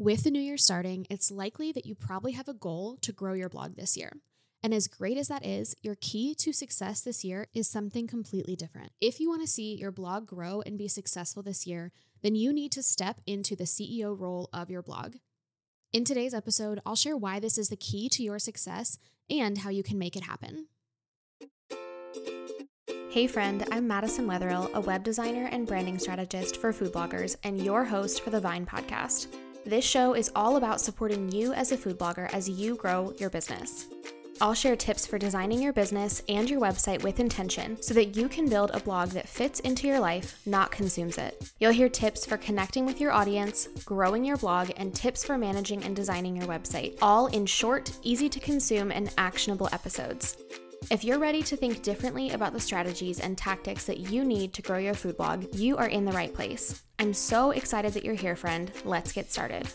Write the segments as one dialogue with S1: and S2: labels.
S1: With the new year starting, it's likely that you probably have a goal to grow your blog this year. And as great as that is, your key to success this year is something completely different. If you want to see your blog grow and be successful this year, then you need to step into the CEO role of your blog. In today's episode, I'll share why this is the key to your success and how you can make it happen. Hey, friend, I'm Madison Wetherill, a web designer and branding strategist for food bloggers, and your host for the Vine podcast. This show is all about supporting you as a food blogger as you grow your business. I'll share tips for designing your business and your website with intention so that you can build a blog that fits into your life, not consumes it. You'll hear tips for connecting with your audience, growing your blog, and tips for managing and designing your website, all in short, easy to consume, and actionable episodes. If you're ready to think differently about the strategies and tactics that you need to grow your food blog, you are in the right place. I'm so excited that you're here, friend. Let's get started.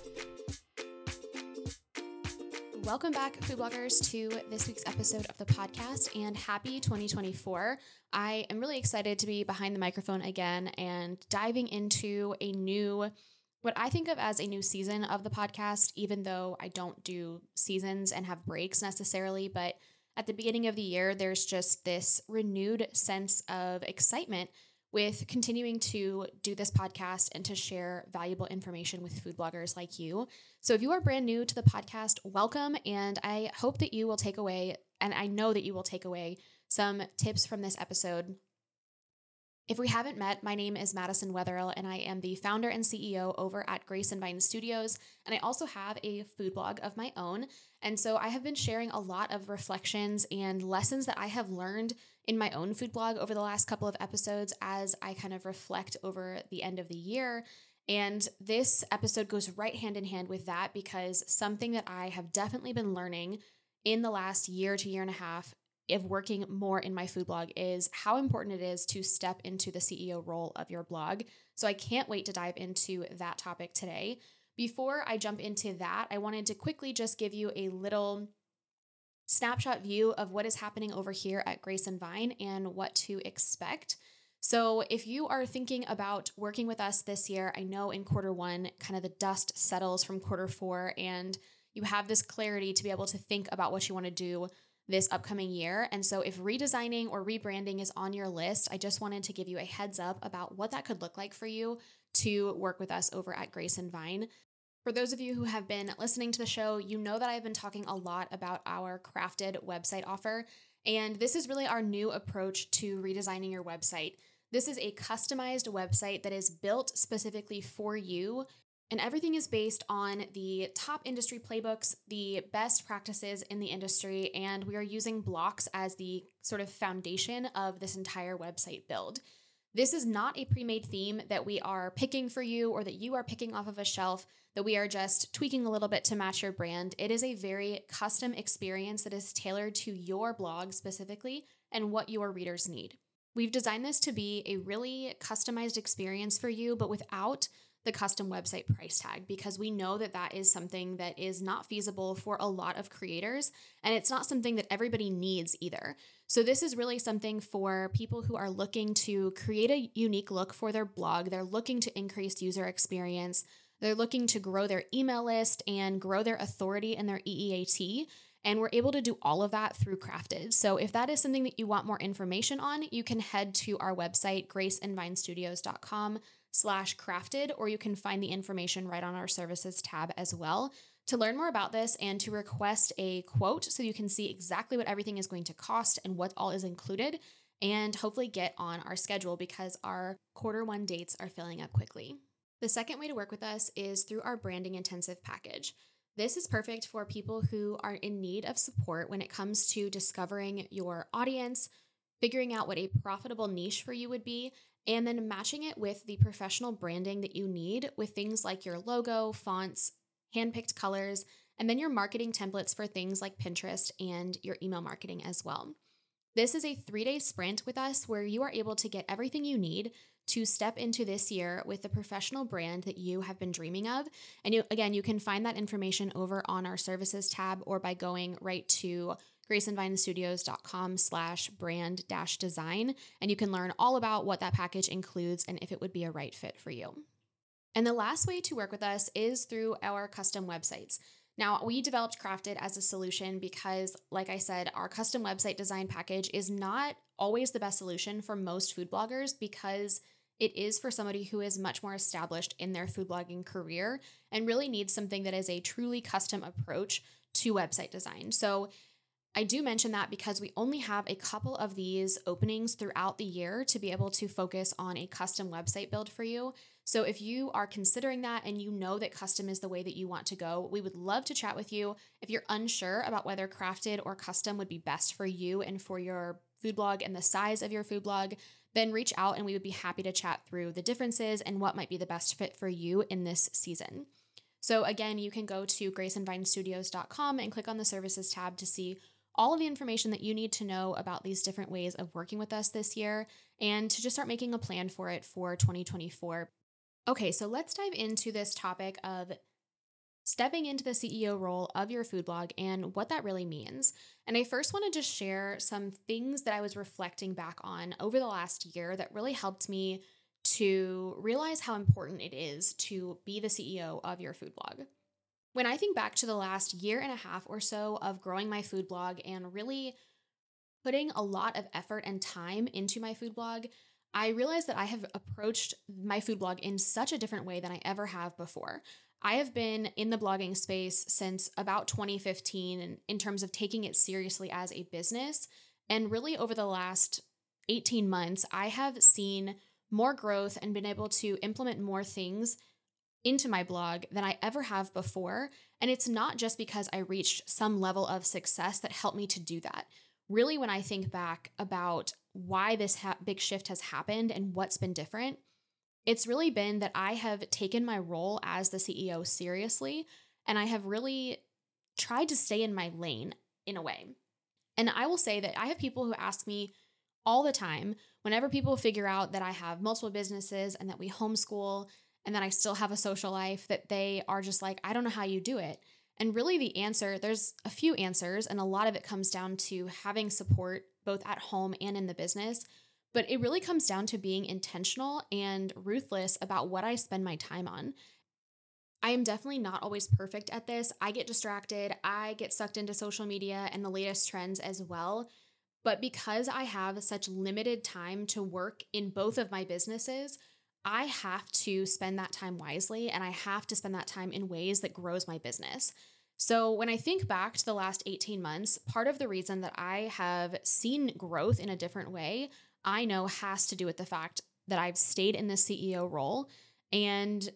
S1: Welcome back, food bloggers, to this week's episode of the podcast and happy 2024. I am really excited to be behind the microphone again and diving into a new, what I think of as a new season of the podcast, even though I don't do seasons and have breaks necessarily. But at the beginning of the year, there's just this renewed sense of excitement with continuing to do this podcast and to share valuable information with food bloggers like you. So, if you are brand new to the podcast, welcome. And I hope that you will take away, and I know that you will take away some tips from this episode if we haven't met, my name is Madison Wetherill, and I am the founder and CEO over at Grace and Vine Studios. And I also have a food blog of my own. And so I have been sharing a lot of reflections and lessons that I have learned in my own food blog over the last couple of episodes as I kind of reflect over the end of the year. And this episode goes right hand in hand with that because something that I have definitely been learning in the last year to year and a half of working more in my food blog is how important it is to step into the CEO role of your blog. So I can't wait to dive into that topic today. Before I jump into that, I wanted to quickly just give you a little snapshot view of what is happening over here at Grace and Vine and what to expect. So, if you are thinking about working with us this year, I know in quarter one, kind of the dust settles from quarter four, and you have this clarity to be able to think about what you want to do this upcoming year. And so, if redesigning or rebranding is on your list, I just wanted to give you a heads up about what that could look like for you to work with us over at Grace and Vine. For those of you who have been listening to the show, you know that I've been talking a lot about our crafted website offer. And this is really our new approach to redesigning your website. This is a customized website that is built specifically for you and everything is based on the top industry playbooks, the best practices in the industry, and we are using blocks as the sort of foundation of this entire website build. This is not a pre made theme that we are picking for you or that you are picking off of a shelf that we are just tweaking a little bit to match your brand. It is a very custom experience that is tailored to your blog specifically and what your readers need. We've designed this to be a really customized experience for you, but without the custom website price tag because we know that that is something that is not feasible for a lot of creators and it's not something that everybody needs either. So, this is really something for people who are looking to create a unique look for their blog. They're looking to increase user experience, they're looking to grow their email list and grow their authority in their EEAT. And we're able to do all of that through Crafted. So if that is something that you want more information on, you can head to our website, graceandvinestudios.com slash crafted, or you can find the information right on our services tab as well. To learn more about this and to request a quote so you can see exactly what everything is going to cost and what all is included, and hopefully get on our schedule because our quarter one dates are filling up quickly. The second way to work with us is through our branding intensive package. This is perfect for people who are in need of support when it comes to discovering your audience, figuring out what a profitable niche for you would be, and then matching it with the professional branding that you need with things like your logo, fonts, handpicked colors, and then your marketing templates for things like Pinterest and your email marketing as well. This is a three day sprint with us where you are able to get everything you need to step into this year with the professional brand that you have been dreaming of. And you, again, you can find that information over on our services tab or by going right to graceandvinestudios.com slash brand dash design. And you can learn all about what that package includes and if it would be a right fit for you. And the last way to work with us is through our custom websites. Now, we developed Crafted as a solution because, like I said, our custom website design package is not always the best solution for most food bloggers because it is for somebody who is much more established in their food blogging career and really needs something that is a truly custom approach to website design. So, I do mention that because we only have a couple of these openings throughout the year to be able to focus on a custom website build for you. So if you are considering that and you know that custom is the way that you want to go, we would love to chat with you. If you're unsure about whether crafted or custom would be best for you and for your food blog and the size of your food blog, then reach out and we would be happy to chat through the differences and what might be the best fit for you in this season. So again, you can go to graceandvinestudios.com and click on the services tab to see all of the information that you need to know about these different ways of working with us this year and to just start making a plan for it for 2024. Okay, so let's dive into this topic of stepping into the CEO role of your food blog and what that really means. And I first want to just share some things that I was reflecting back on over the last year that really helped me to realize how important it is to be the CEO of your food blog. When I think back to the last year and a half or so of growing my food blog and really putting a lot of effort and time into my food blog, I realized that I have approached my food blog in such a different way than I ever have before. I have been in the blogging space since about 2015 in, terms of taking it seriously as a business. And really, over the last 18 months, I have seen more growth and been able to implement more things into my blog than I ever have before. And it's not just because I reached some level of success that helped me to do that. Really, when I think back about why this ha- big shift has happened and what's been different, it's really been that I have taken my role as the CEO seriously and I have really tried to stay in my lane in a way. And I will say that I have people who ask me all the time, whenever people figure out that I have multiple businesses and that we homeschool and that I still have a social life, that they are just like, I don't know how you do it. And really, the answer there's a few answers, and a lot of it comes down to having support both at home and in the business. But it really comes down to being intentional and ruthless about what I spend my time on. I am definitely not always perfect at this. I get distracted, I get sucked into social media and the latest trends as well. But because I have such limited time to work in both of my businesses, I have to spend that time wisely and I have to spend that time in ways that grows my business. So, when I think back to the last 18 months, part of the reason that I have seen growth in a different way, I know has to do with the fact that I've stayed in the CEO role and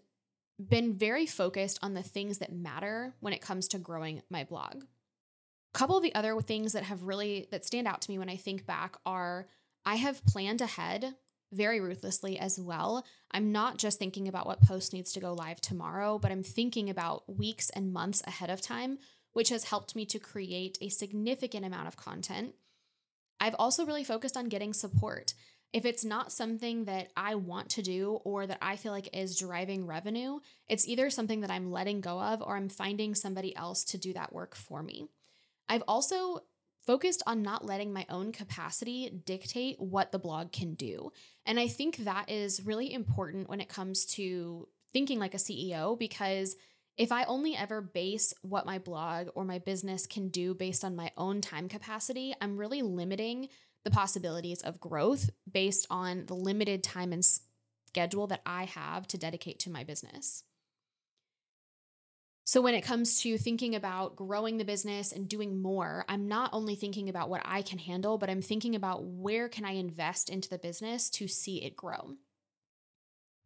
S1: been very focused on the things that matter when it comes to growing my blog. A couple of the other things that have really that stand out to me when I think back are I have planned ahead very ruthlessly as well. I'm not just thinking about what post needs to go live tomorrow, but I'm thinking about weeks and months ahead of time, which has helped me to create a significant amount of content. I've also really focused on getting support. If it's not something that I want to do or that I feel like is driving revenue, it's either something that I'm letting go of or I'm finding somebody else to do that work for me. I've also focused on not letting my own capacity dictate what the blog can do. And I think that is really important when it comes to thinking like a CEO because if I only ever base what my blog or my business can do based on my own time capacity, I'm really limiting the possibilities of growth based on the limited time and schedule that I have to dedicate to my business. So, when it comes to thinking about growing the business and doing more, I'm not only thinking about what I can handle, but I'm thinking about where can I invest into the business to see it grow.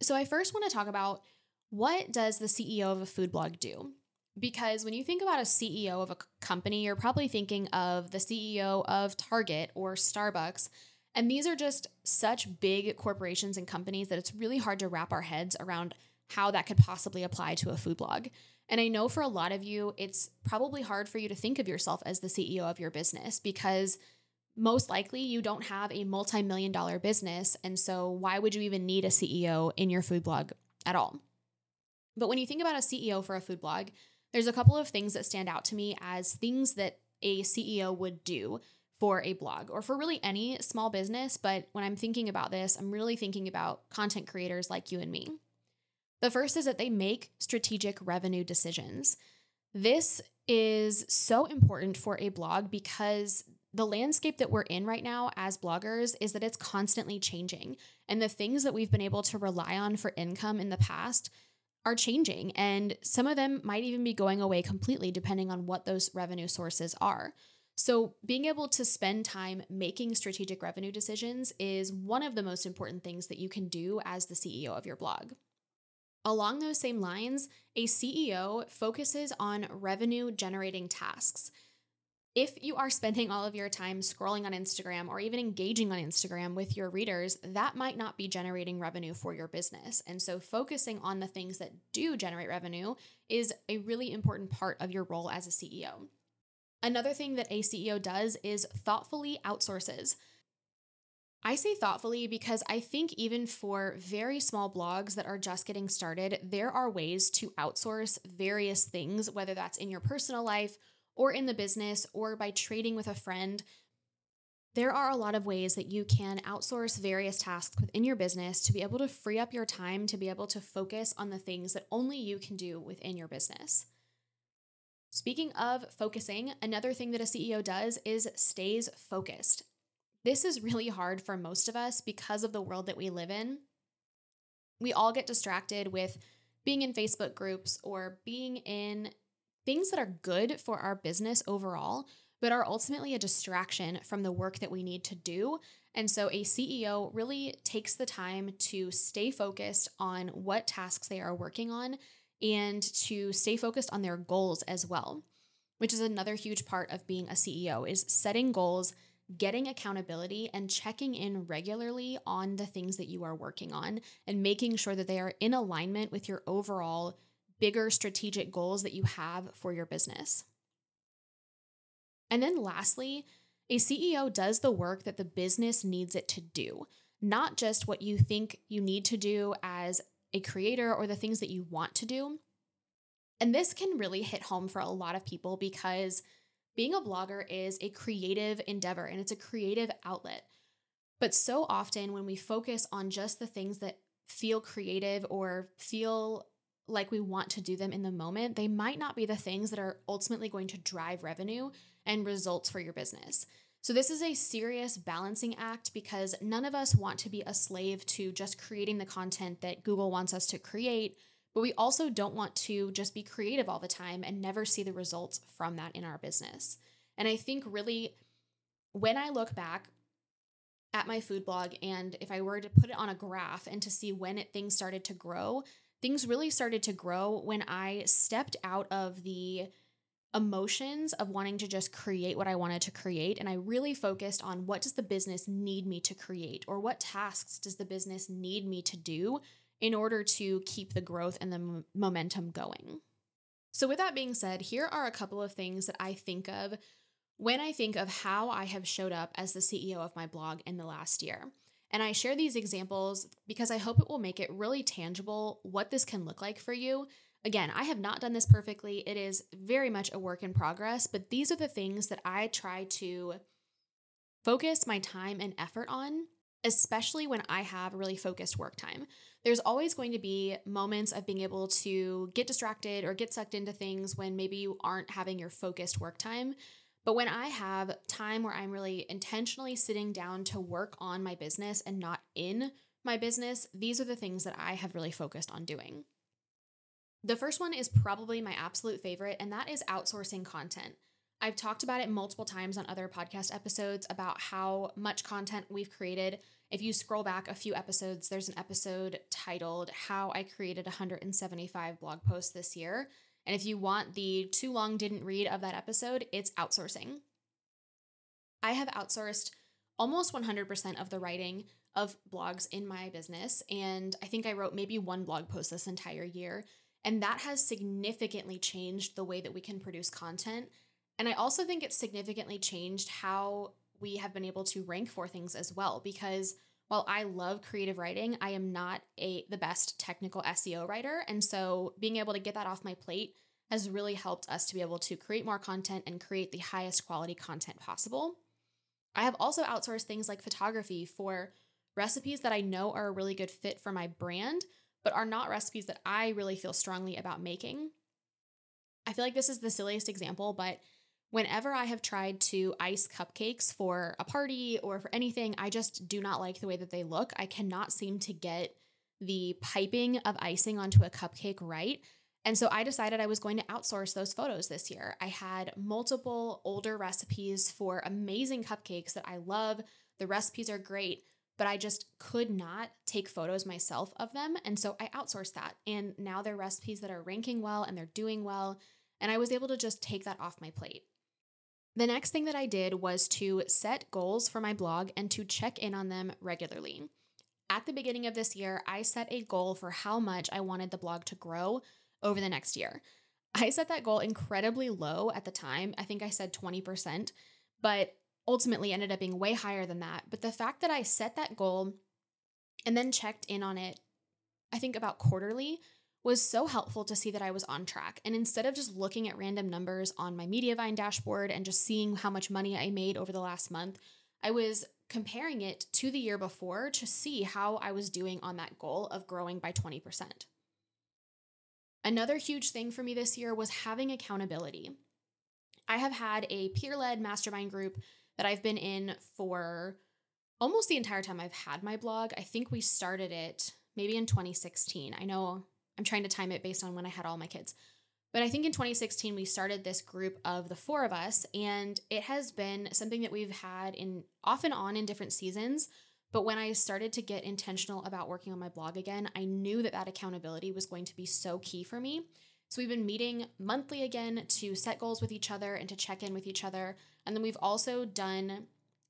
S1: So, I first want to talk about what does the CEO of a food blog do? Because when you think about a CEO of a company, you're probably thinking of the CEO of Target or Starbucks. And these are just such big corporations and companies that it's really hard to wrap our heads around how that could possibly apply to a food blog. And I know for a lot of you, it's probably hard for you to think of yourself as the CEO of your business because most likely you don't have a multi million dollar business. And so, why would you even need a CEO in your food blog at all? But when you think about a CEO for a food blog, there's a couple of things that stand out to me as things that a CEO would do for a blog or for really any small business. But when I'm thinking about this, I'm really thinking about content creators like you and me. The first is that they make strategic revenue decisions. This is so important for a blog because the landscape that we're in right now as bloggers is that it's constantly changing. And the things that we've been able to rely on for income in the past are changing. And some of them might even be going away completely, depending on what those revenue sources are. So, being able to spend time making strategic revenue decisions is one of the most important things that you can do as the CEO of your blog. Along those same lines, a CEO focuses on revenue generating tasks. If you are spending all of your time scrolling on Instagram or even engaging on Instagram with your readers, that might not be generating revenue for your business. And so, focusing on the things that do generate revenue is a really important part of your role as a CEO. Another thing that a CEO does is thoughtfully outsources. I say thoughtfully because I think even for very small blogs that are just getting started, there are ways to outsource various things, whether that's in your personal life or in the business or by trading with a friend. There are a lot of ways that you can outsource various tasks within your business to be able to free up your time to be able to focus on the things that only you can do within your business. Speaking of focusing, another thing that a CEO does is stays focused. This is really hard for most of us because of the world that we live in. We all get distracted with being in Facebook groups or being in things that are good for our business overall, but are ultimately a distraction from the work that we need to do. And so a CEO really takes the time to stay focused on what tasks they are working on and to stay focused on their goals as well, which is another huge part of being a CEO is setting goals, getting accountability and checking in regularly on the things that you are working on and making sure that they are in alignment with your overall bigger strategic goals that you have for your business. And then lastly, a CEO does the work that the business needs it to do, not just what you think you need to do as a creator or the things that you want to do. And this can really hit home for a lot of people because being a blogger is a creative endeavor and it's a creative outlet. But so often, when we focus on just the things that feel creative or feel like we want to do them in the moment, they might not be the things that are ultimately going to drive revenue and results for your business. So, this is a serious balancing act because none of us want to be a slave to just creating the content that Google wants us to create, but we also don't want to just be creative all the time and never see the results from that in our business. And I think really, when I look back at my food blog, and if I were to put it on a graph and to see when it, things started to grow, things really started to grow when I stepped out of the emotions of wanting to just create what I wanted to create and I really focused on what does the business need me to create or what tasks does the business need me to do in order to keep the growth and the m- momentum going. So with that being said, here are a couple of things that I think of when I think of how I have showed up as the CEO of my blog in the last year. And I share these examples because I hope it will make it really tangible what this can look like for you Again, I have not done this perfectly. It is very much a work in progress, but these are the things that I try to focus my time and effort on, especially when I have really focused work time. There's always going to be moments of being able to get distracted or get sucked into things when maybe you aren't having your focused work time. But when I have time where I'm really intentionally sitting down to work on my business and not in my business, these are the things that I have really focused on doing. The first one is probably my absolute favorite, and that is outsourcing content. I've talked about it multiple times on other podcast episodes about how much content we've created. If you scroll back a few episodes, there's an episode titled How I Created 175 Blog Posts This Year. And if you want the too long didn't read of that episode, it's outsourcing. I have outsourced almost 100% of the writing of blogs in my business. And I think I wrote maybe one blog post this entire year. And that has significantly changed the way that we can produce content. And I also think it's significantly changed how we have been able to rank for things as well because while I love creative writing, I am not a the best technical SEO writer, and so being able to get that off my plate has really helped us to be able to create more content and create the highest quality content possible. I have also outsourced things like photography for recipes that I know are a really good fit for my brand, but are not recipes that I really feel strongly about making. I feel like this is the silliest example, but whenever I have tried to ice cupcakes for a party or for anything, I just do not like the way that they look. I cannot seem to get the piping of icing onto a cupcake right. And so I decided I was going to outsource those photos this year. I had multiple older recipes for amazing cupcakes that I love. The recipes are great, but I just could not take photos myself of them. And so I outsourced that. And now they're recipes that are ranking well and they're doing well. And I was able to just take that off my plate. The next thing that I did was to set goals for my blog and to check in on them regularly. At the beginning of this year, I set a goal for how much I wanted the blog to grow over the next year. I set that goal incredibly low at the time. I think I said 20%, but ultimately ended up being way higher than that. But the fact that I set that goal and then checked in on it, I think about quarterly, was so helpful to see that I was on track. And instead of just looking at random numbers on my Mediavine dashboard and just seeing how much money I made over the last month, I was comparing it to the year before to see how I was doing on that goal of growing by 20%. Another huge thing for me this year was having accountability. I have had a peer led mastermind group that I've been in for almost the entire time I've had my blog. I think we started it maybe in 2016. I know I'm trying to time it based on when I had all my kids. But I think in 2016 we started this group of the four of us and it has been something that we've had in off and on in different seasons. But when I started to get intentional about working on my blog again, I knew that that accountability was going to be so key for me. So we've been meeting monthly again to set goals with each other and to check in with each other. And then we've also done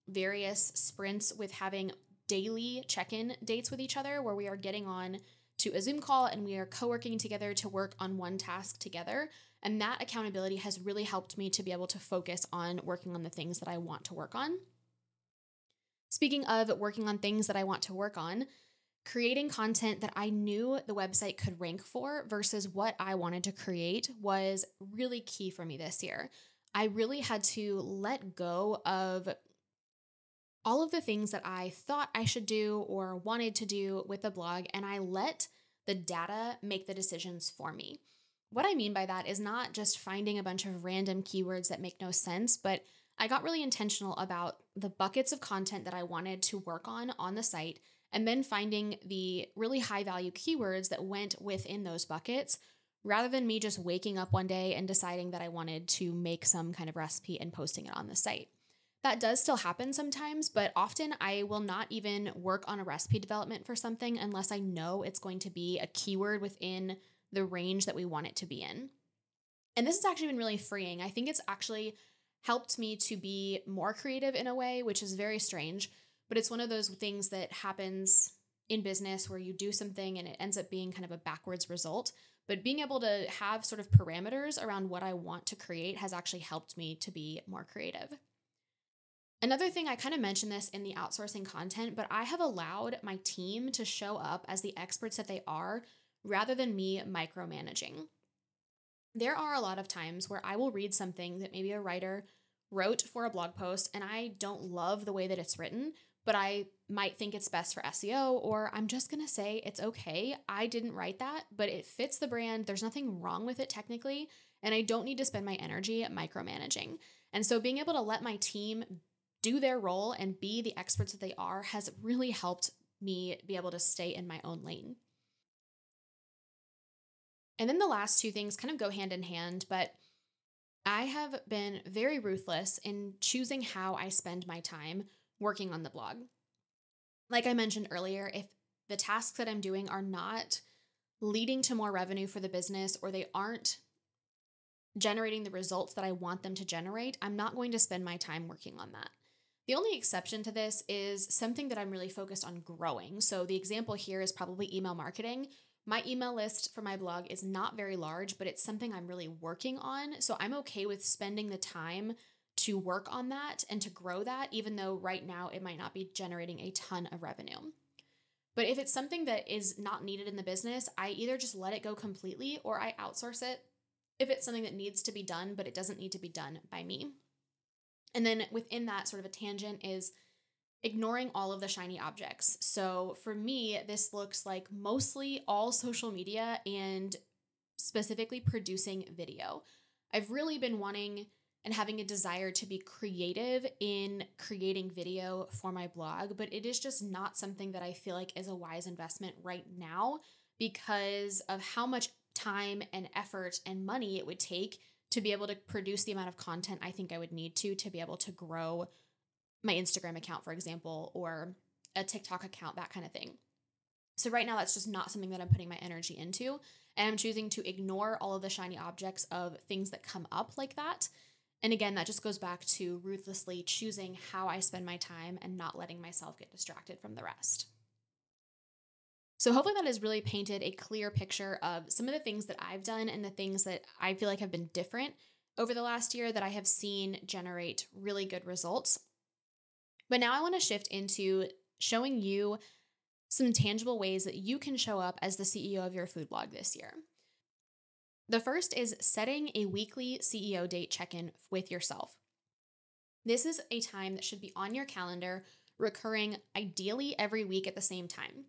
S1: various sprints with having daily check in dates with each other where we are getting on to a Zoom call and we are co working together to work on one task together. And that accountability has really helped me to be able to focus on working on the things that I want to work on. Speaking of working on things that I want to work on, creating content that I knew the website could rank for versus what I wanted to create was really key for me this year. I really had to let go of all of the things that I thought I should do or wanted to do with the blog, and I let the data make the decisions for me. What I mean by that is not just finding a bunch of random keywords that make no sense, but I got really intentional about the buckets of content that I wanted to work on on the site and then finding the really high value keywords that went within those buckets rather than me just waking up one day and deciding that I wanted to make some kind of recipe and posting it on the site. That does still happen sometimes, but often I will not even work on a recipe development for something unless I know it's going to be a keyword within the range that we want it to be in. And this has actually been really freeing. I think it's actually helped me to be more creative in a way, which is very strange, but it's one of those things that happens in business where you do something and it ends up being kind of a backwards result. But being able to have sort of parameters around what I want to create has actually helped me to be more creative. Another thing, I kind of mentioned this in the outsourcing content, but I have allowed my team to show up as the experts that they are rather than me micromanaging. There are a lot of times where I will read something that maybe a writer wrote for a blog post and I don't love the way that it's written, but I might think it's best for SEO, or I'm just gonna say it's okay. I didn't write that, but it fits the brand. There's nothing wrong with it technically, and I don't need to spend my energy micromanaging. And so being able to let my team do their role and be the experts that they are has really helped me be able to stay in my own lane. And then the last two things kind of go hand in hand, but I have been very ruthless in choosing how I spend my time working on the blog. Like I mentioned earlier, if the tasks that I'm doing are not leading to more revenue for the business or they aren't generating the results that I want them to generate, I'm not going to spend my time working on that. The only exception to this is something that I'm really focused on growing. So the example here is probably email marketing. My email list for my blog is not very large, but it's something I'm really working on. So I'm okay with spending the time to work on that and to grow that, even though right now it might not be generating a ton of revenue. But if it's something that is not needed in the business, I either just let it go completely or I outsource it if it's something that needs to be done, but it doesn't need to be done by me. And then within that sort of a tangent is ignoring all of the shiny objects. So for me, this looks like mostly all social media and specifically producing video. I've really been wanting and having a desire to be creative in creating video for my blog, but it is just not something that I feel like is a wise investment right now because of how much time and effort and money it would take to be able to produce the amount of content I think I would need to to be able to grow my Instagram account, for example, or a TikTok account, that kind of thing. So, right now, that's just not something that I'm putting my energy into. And I'm choosing to ignore all of the shiny objects of things that come up like that. And again, that just goes back to ruthlessly choosing how I spend my time and not letting myself get distracted from the rest. So, hopefully, that has really painted a clear picture of some of the things that I've done and the things that I feel like have been different over the last year that I have seen generate really good results but now I want to shift into showing you some tangible ways that you can show up as the CEO of your food blog this year. The first is setting a weekly CEO date check in with yourself. This is a time that should be on your calendar, recurring ideally every week at the same time.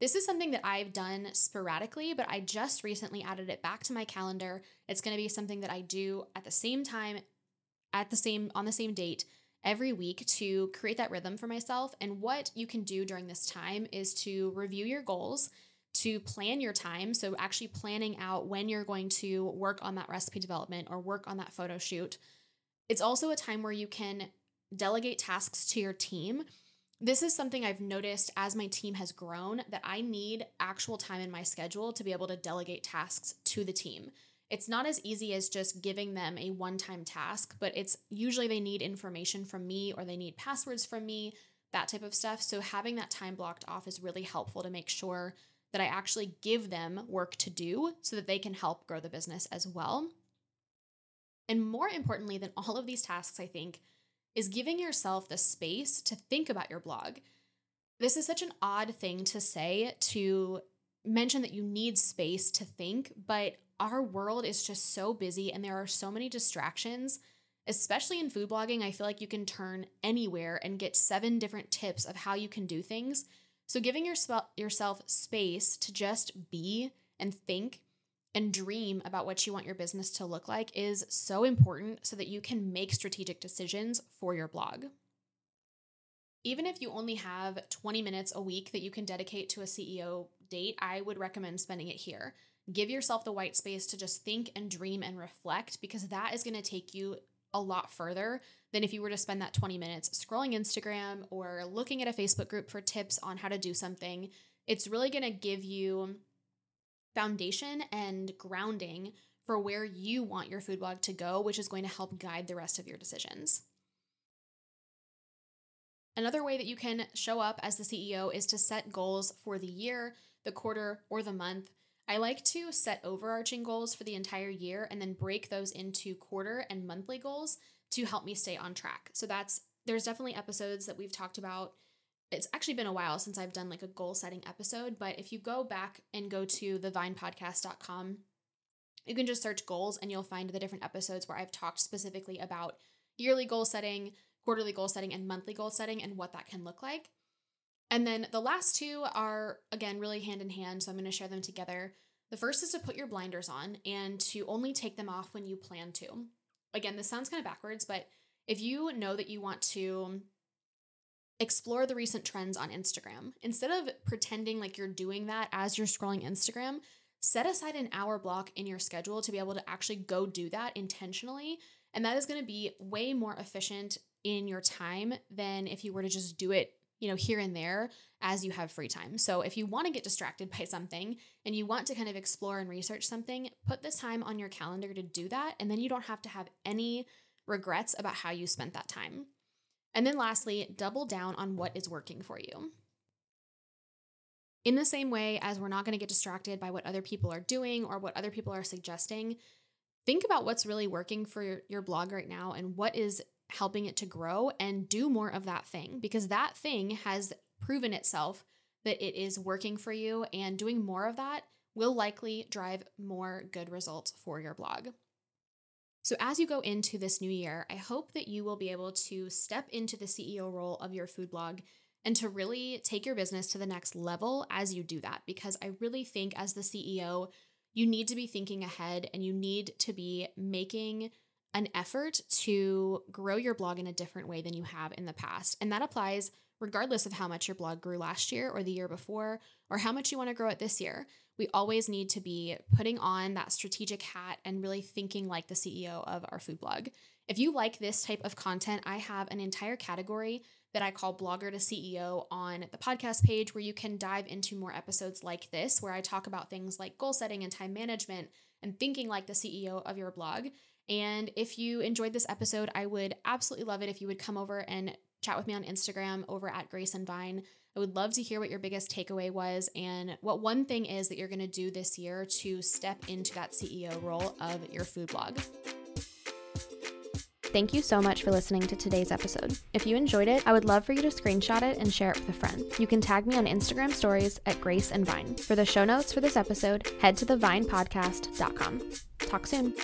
S1: This is something that I've done sporadically, but I just recently added it back to my calendar. It's going to be something that I do at the same time, at the same on the same date every week to create that rhythm for myself. And what you can do during this time is to review your goals, to plan your time. So, actually planning out when you're going to work on that recipe development or work on that photo shoot. It's also a time where you can delegate tasks to your team. This is something I've noticed as my team has grown that I need actual time in my schedule to be able to delegate tasks to the team. It's not as easy as just giving them a one time task, but it's usually they need information from me or they need passwords from me, that type of stuff. So having that time blocked off is really helpful to make sure that I actually give them work to do so that they can help grow the business as well. And more importantly than all of these tasks, I think, is giving yourself the space to think about your blog. This is such an odd thing to say to mention that you need space to think, but our world is just so busy and there are so many distractions. Especially in food blogging, I feel like you can turn anywhere and get seven different tips of how you can do things. So, giving yourself space to just be and think and dream about what you want your business to look like is so important so that you can make strategic decisions for your blog. Even if you only have 20 minutes a week that you can dedicate to a CEO date, I would recommend spending it here. Give yourself the white space to just think and dream and reflect because that is going to take you a lot further than if you were to spend that 20 minutes scrolling Instagram or looking at a Facebook group for tips on how to do something. It's really going to give you foundation and grounding for where you want your food blog to go, which is going to help guide the rest of your decisions. Another way that you can show up as the CEO is to set goals for the year, the quarter, or the month I like to set overarching goals for the entire year and then break those into quarter and monthly goals to help me stay on track. So that's there's definitely episodes that we've talked about. It's actually been a while since I've done like a goal setting episode, but if you go back and go to thevinepodcast.com, you can just search goals and you'll find the different episodes where I've talked specifically about yearly goal setting, quarterly goal setting, and monthly goal setting and what that can look like. And then the last two are, again, really hand in hand. So I'm going to share them together. The first is to put your blinders on and to only take them off when you plan to. Again, this sounds kind of backwards, but if you know that you want to explore the recent trends on Instagram, instead of pretending like you're doing that as you're scrolling Instagram, set aside an hour block in your schedule to be able to actually go do that intentionally. And that is going to be way more efficient in your time than if you were to just do it you know, here and there as you have free time. So if you want to get distracted by something and you want to kind of explore and research something, put this time on your calendar to do that. And then you don't have to have any regrets about how you spent that time. And then lastly, double down on what is working for you. In the same way as we're not going to get distracted by what other people are doing or what other people are suggesting, think about what's really working for your, your blog right now and what is helping it to grow and do more of that thing because that thing has proven itself that it is working for you and doing more of that will likely drive more good results for your blog. So, as you go into this new year, I hope that you will be able to step into the CEO role of your food blog and to really take your business to the next level as you do that. Because I really think, as the CEO, you need to be thinking ahead and you need to be making an effort to grow your blog in a different way than you have in the past. And that applies regardless of how much your blog grew last year or the year before, or how much you want to grow it this year we always need to be putting on that strategic hat and really thinking like the CEO of our food blog. If you like this type of content, I have an entire category that I call Blogger to CEO on the podcast page where you can dive into more episodes like this, where I talk about things like goal setting and time management and thinking like the CEO of your blog. And if you enjoyed this episode, I would absolutely love it if you would come over and chat with me on Instagram over at Grace and Vine. I would love to hear what your biggest takeaway was and what one thing is that you're going to do this year to step into that CEO role of your food blog.
S2: Thank you so much for listening to today's episode. If you enjoyed it, I would love for you to screenshot it and share it with a friend. You can tag me on Instagram stories at Grace and Vine. For the show notes for this episode, head to thevinepodcast.com. Talk soon.